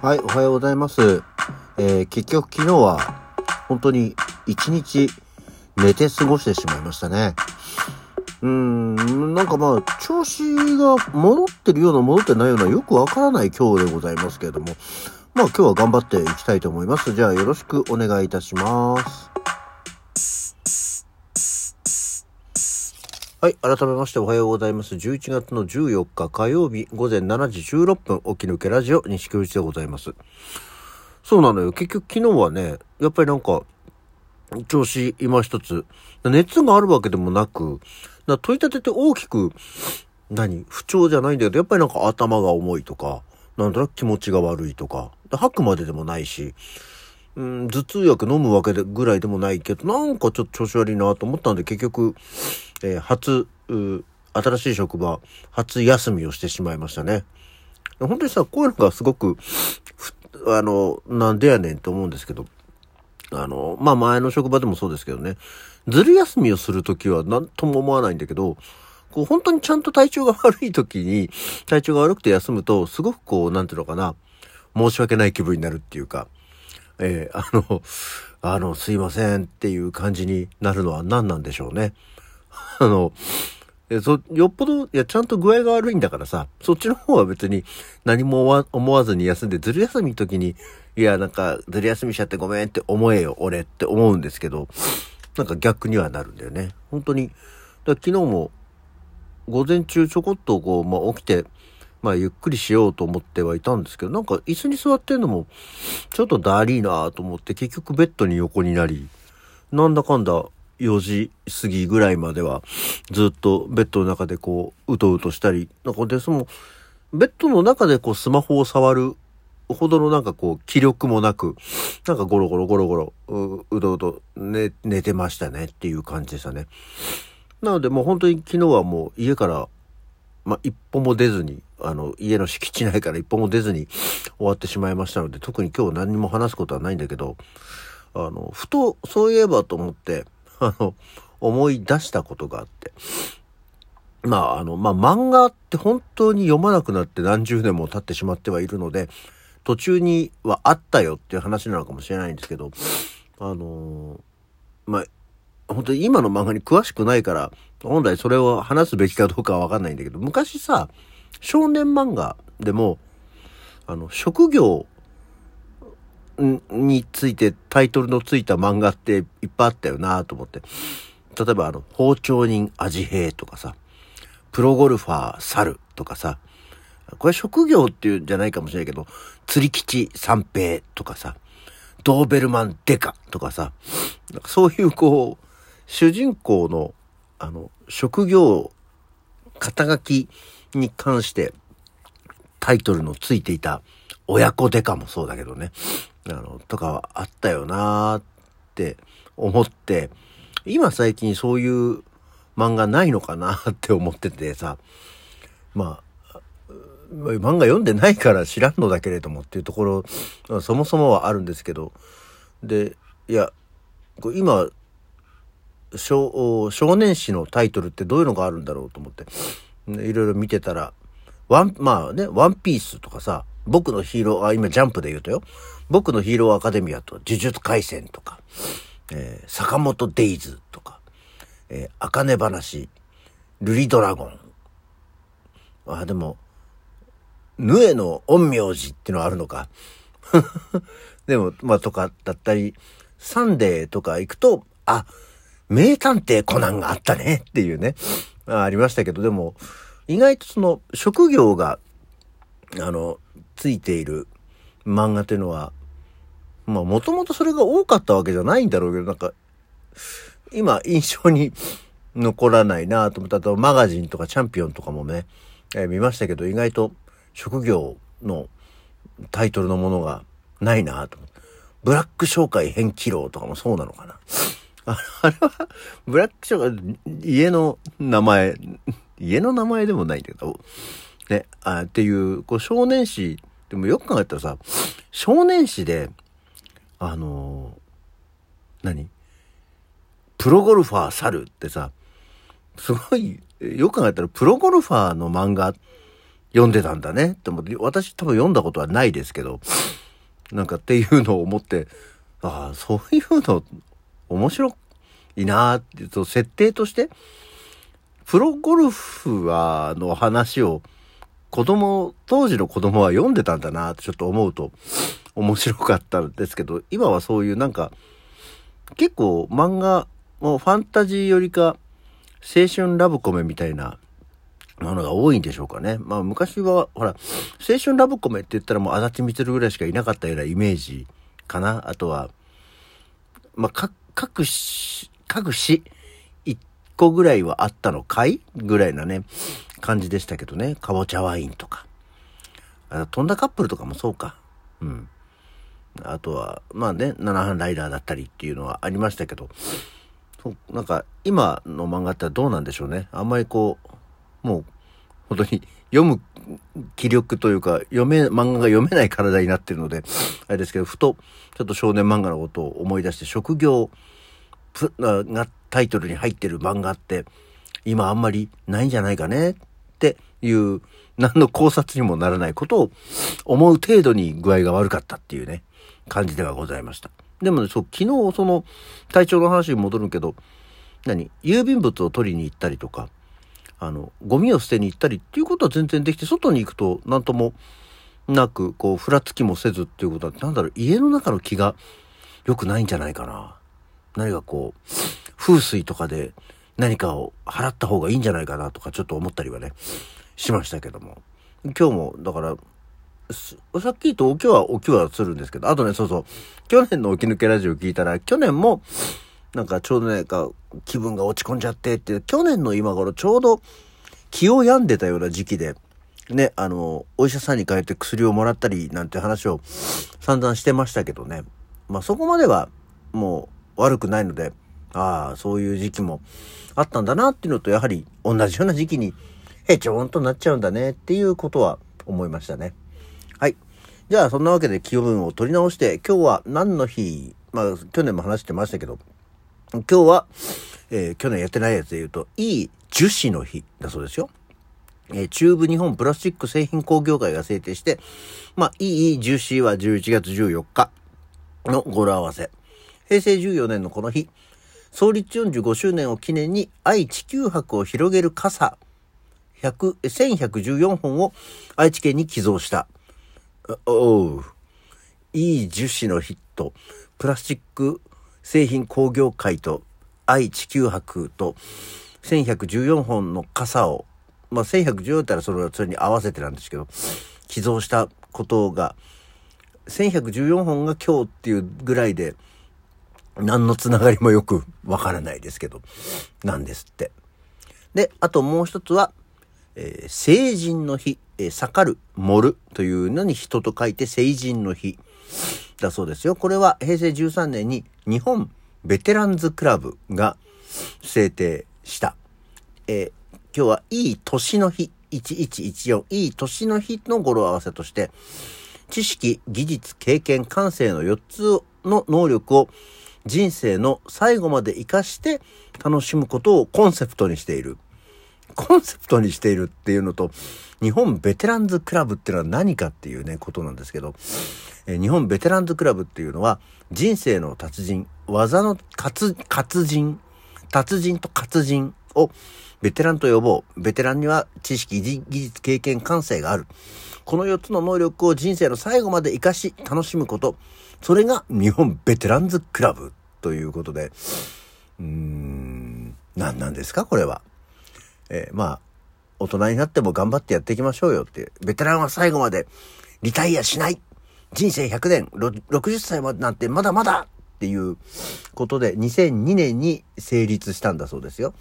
はい、おはようございます。えー結局昨日は本当に一日寝て過ごしてしまいましたね。うーん、なんかまあ、調子が戻ってるような戻ってないようなよくわからない今日でございますけれども、まあ今日は頑張っていきたいと思います。じゃあよろしくお願いいたします。はい。改めましておはようございます。11月の14日火曜日午前7時16分、起き抜けラジオ西京一でございます。そうなのよ。結局昨日はね、やっぱりなんか、調子今一つ、熱があるわけでもなく、だ問い立てて大きく、何？不調じゃないんだけど、やっぱりなんか頭が重いとか、なんとなく気持ちが悪いとか、吐くまででもないし、うん、頭痛薬飲むわけでぐらいでもないけど、なんかちょっと調子悪いなと思ったんで、結局、えー初、新しい職場、初休みをしてしまいましたね。本当にさ、こういうのがすごく、あの、なんでやねんと思うんですけど、あの、まあ、前の職場でもそうですけどね、ずる休みをするときは何とも思わないんだけど、こう本当にちゃんと体調が悪いときに、体調が悪くて休むと、すごくこう、なんていうのかな、申し訳ない気分になるっていうか、えーあの、あの、すいませんっていう感じになるのは何なんでしょうね。あの、えそ、よっぽど、いや、ちゃんと具合が悪いんだからさ、そっちの方は別に何も思わずに休んで、ずる休みの時に、いや、なんか、ずる休みしちゃってごめんって思えよ、俺って思うんですけど、なんか逆にはなるんだよね。本当に。だ昨日も、午前中ちょこっとこう、まあ起きて、まあゆっくりしようと思ってはいたんですけど、なんか椅子に座ってんのも、ちょっとだりーなと思って、結局ベッドに横になり、なんだかんだ4時過ぎぐらいまではずっとベッドの中でこう、うとうとしたり、なんかで、その、ベッドの中でこうスマホを触るほどのなんかこう気力もなく、なんかゴロゴロゴロゴロ、ううとうと寝、寝てましたねっていう感じでしたね。なのでもう本当に昨日はもう家から、まあ、一歩も出ずに、あの、家の敷地内から一歩も出ずに 終わってしまいましたので、特に今日何にも話すことはないんだけど、あの、ふとそういえばと思って、あの、思い出したことがあって。まあ、あの、まあ、漫画って本当に読まなくなって何十年も経ってしまってはいるので、途中にはあったよっていう話なのかもしれないんですけど、あのまあ、本当に今の漫画に詳しくないから、本来それを話すべきかどうかはわかんないんだけど、昔さ、少年漫画でも、あの、職業についてタイトルのついた漫画っていっぱいあったよなと思って。例えばあの、包丁人味平とかさ、プロゴルファー猿とかさ、これ職業っていうんじゃないかもしれないけど、釣り吉三平とかさ、ドーベルマンデカとかさ、なんかそういうこう、主人公の、あの、職業、肩書きに関して、タイトルのついていた、親子デカもそうだけどね、あの、とかはあったよなーって思って、今最近そういう漫画ないのかなって思っててさ、まあ、漫画読んでないから知らんのだけれどもっていうところ、そもそもはあるんですけど、で、いや、今、少年誌のタイトルってどういうのがあるんだろうと思って、いろいろ見てたら、ワン、まあね、ワンピースとかさ、僕のヒーロー、あ、今ジャンプで言うとよ、僕のヒーローアカデミアと呪術廻戦とか、えー坂本デイズとか、えー、あかね話、ルリドラゴン。あ、でも、ヌエの陰陽師っていうのはあるのか。でも、まあ、とかだったり、サンデーとか行くと、あ、名探偵コナンがあったねっていうね、ありましたけど、でも、意外とその、職業が、あの、ついている漫画っていうのは、まあ、もともとそれが多かったわけじゃないんだろうけど、なんか、今、印象に残らないなと思ったあと、マガジンとかチャンピオンとかもね、えー見ましたけど、意外と職業のタイトルのものがないなと思って。ブラック商会変気郎とかもそうなのかな。あれは、ブラック商会、家の名前、家の名前でもないんだけど、ね、あっていう、こう少年誌、でもよく考えたらさ、少年誌で、あのー何？プロゴルファー猿ってさ、すごい、よく考えたらプロゴルファーの漫画読んでたんだね。って思って、私多分読んだことはないですけど、なんかっていうのを思って、ああ、そういうの面白いなーっていうと、設定として、プロゴルファーの話を子供、当時の子供は読んでたんだなってちょっと思うと面白かったんですけど、今はそういうなんか、結構漫画、もうファンタジーよりか青春ラブコメみたいなものが多いんでしょうかね。まあ昔は、ほら、青春ラブコメって言ったらもう足立光ぐらいしかいなかったようなイメージかな。あとは、まあ、各し、各市、一個ぐらいはあったのかい？ぐらいなね、感じでしたけどね。かぼちゃワインとか。あ飛んだカップルとかもそうか。うん。あとは、まあね、七班ライダーだったりっていうのはありましたけど、なんか今の漫画ってどうなんでしょうね。あんまりこう、もう本当に読む気力というか、読め、漫画が読めない体になってるので、あれですけど、ふとちょっと少年漫画のことを思い出して、職業がタイトルに入ってる漫画って、今あんまりないんじゃないかねっていう、何の考察にもならないことを思う程度に具合が悪かったっていうね、感じではございました。でもね、そう、昨日その体調の話に戻るけど、何？郵便物を取りに行ったりとか、あの、ゴミを捨てに行ったりっていうことは全然できて、外に行くと何ともなく、こう、ふらつきもせずっていうことは、なんだろう、家の中の気が良くないんじゃないかな。何かこう、風水とかで何かを払った方がいいんじゃないかなとかちょっと思ったりはね、しましたけども。今日も、だから、さっき言とおきはおきはするんですけど、あとね、そうそう、去年の起き抜けラジオ聞いたら、去年も、なんかちょうどね、か気分が落ち込んじゃってっていう、去年の今頃ちょうど気を病んでたような時期で、ね、あの、お医者さんに帰って薬をもらったりなんて話を散々してましたけどね。まあそこまではもう悪くないので、ああ、そういう時期もあったんだなっていうのと、やはり同じような時期にへちょんとなっちゃうんだねっていうことは思いましたね。はい。じゃあ、そんなわけで気分を取り直して、今日は何の日まあ、去年も話してましたけど、今日は、えー、去年やってないやつで言うと、いい樹脂の日だそうですよ。えー、中部日本プラスチック製品工業会が制定して、まあ、いい樹脂は11月14日の語呂合わせ。平成14年のこの日、創立45周年を記念に愛地球博を広げる傘1114本を愛知県に寄贈した。おう。いい樹脂のヒット。プラスチック製品工業会と愛地球博と1114本の傘を、まあ、1114ったらそれそれに合わせてなんですけど、寄贈したことが、1114本が今日っていうぐらいで、何のつながりもよくわからないですけど、なんですって。で、あともう一つは、えー、成人の日、えー、盛る、盛るというのに人と書いて成人の日だそうですよ。これは平成13年に日本ベテランズクラブが制定した。えー、今日はいい年の日、1114、いい年の日の語呂合わせとして、知識、技術、経験、感性の4つの能力を人生の最後まで活かして楽しむことをコンセプトにしている。コンセプトにしているっていうのと、日本ベテランズクラブっていうのは何かっていうね、ことなんですけど、え日本ベテランズクラブっていうのは、人生の達人、技の活、活人、達人と活人をベテランと呼ぼう。ベテランには知識、技術、経験、感性がある。この4つの能力を人生の最後まで活かし、楽しむこと。それが日本ベテランズクラブということで、うーん、何なんですか？これは。えー、まあ、大人になっても頑張ってやっていきましょうよっていう。ベテランは最後までリタイアしない人生100年 !60 歳までなんてまだまだっていうことで2002年に成立したんだそうですよ。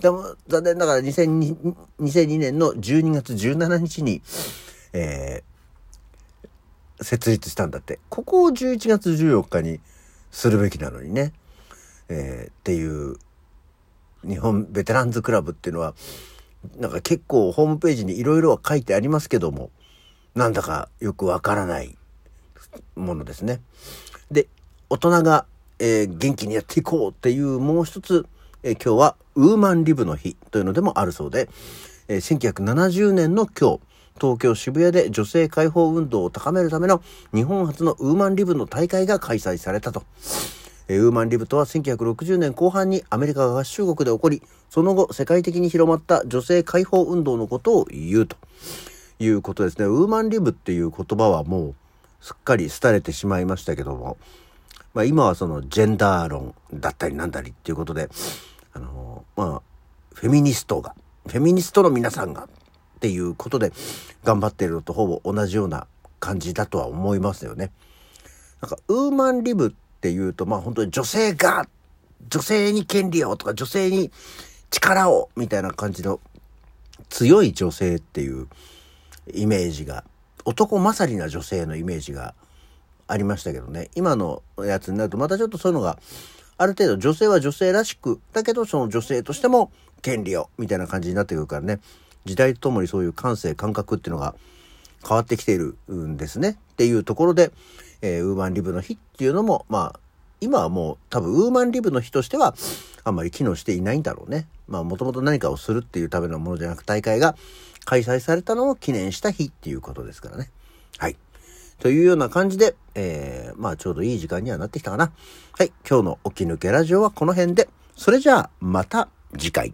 でも残念ながら2002 2002年の12月17日に、えー、設立したんだって。ここを11月14日にするべきなのにね。えー、っていう日本ベテランズクラブっていうのはなんか結構ホームページにいろいろは書いてありますけどもなんだかよくわからないものですね。で大人が、えー、元気にやっていこうっていうもう一つ、えー、今日はウーマンリブの日というのでもあるそうで、えー、1970年の今日東京渋谷で女性解放運動を高めるための日本初のウーマンリブの大会が開催されたと。ウーマンリブとは1960年後半にアメリカ合衆国で起こり、その後世界的に広まった女性解放運動のことを言うということですね。ウーマンリブっていう言葉はもうすっかり廃れてしまいましたけども、まあ今はそのジェンダー論だったりなんだりっていうことで、あの、まあ、フェミニストが、フェミニストの皆さんがっていうことで頑張っているのとほぼ同じような感じだとは思いますよね。なんか、ウーマンリブっていうと、まあ本当に女性が、女性に権利をとか女性に力をみたいな感じの強い女性っていうイメージが、男勝りな女性のイメージがありましたけどね。今のやつになるとまたちょっとそういうのがある程度女性は女性らしく、だけどその女性としても権利をみたいな感じになってくるからね。時代とともにそういう感性、感覚っていうのが変わってきているんですね。っていうところで、えー、ウーマンリブの日っていうのも、まあ、今はもう多分ウーマンリブの日としてはあんまり機能していないんだろうね。まあもともと何かをするっていうためのものじゃなく大会が開催されたのを記念した日っていうことですからね。はい。というような感じで、えー、まあちょうどいい時間にはなってきたかな。はい。今日の起き抜けラジオはこの辺で。それじゃあまた次回。